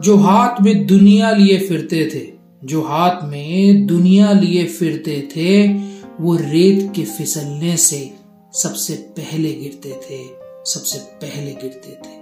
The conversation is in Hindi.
जो हाथ में दुनिया लिए फिरते थे, जो हाथ में दुनिया लिए फिरते थे, वो रेत के फिसलने से सबसे पहले गिरते थे, सबसे पहले गिरते थे।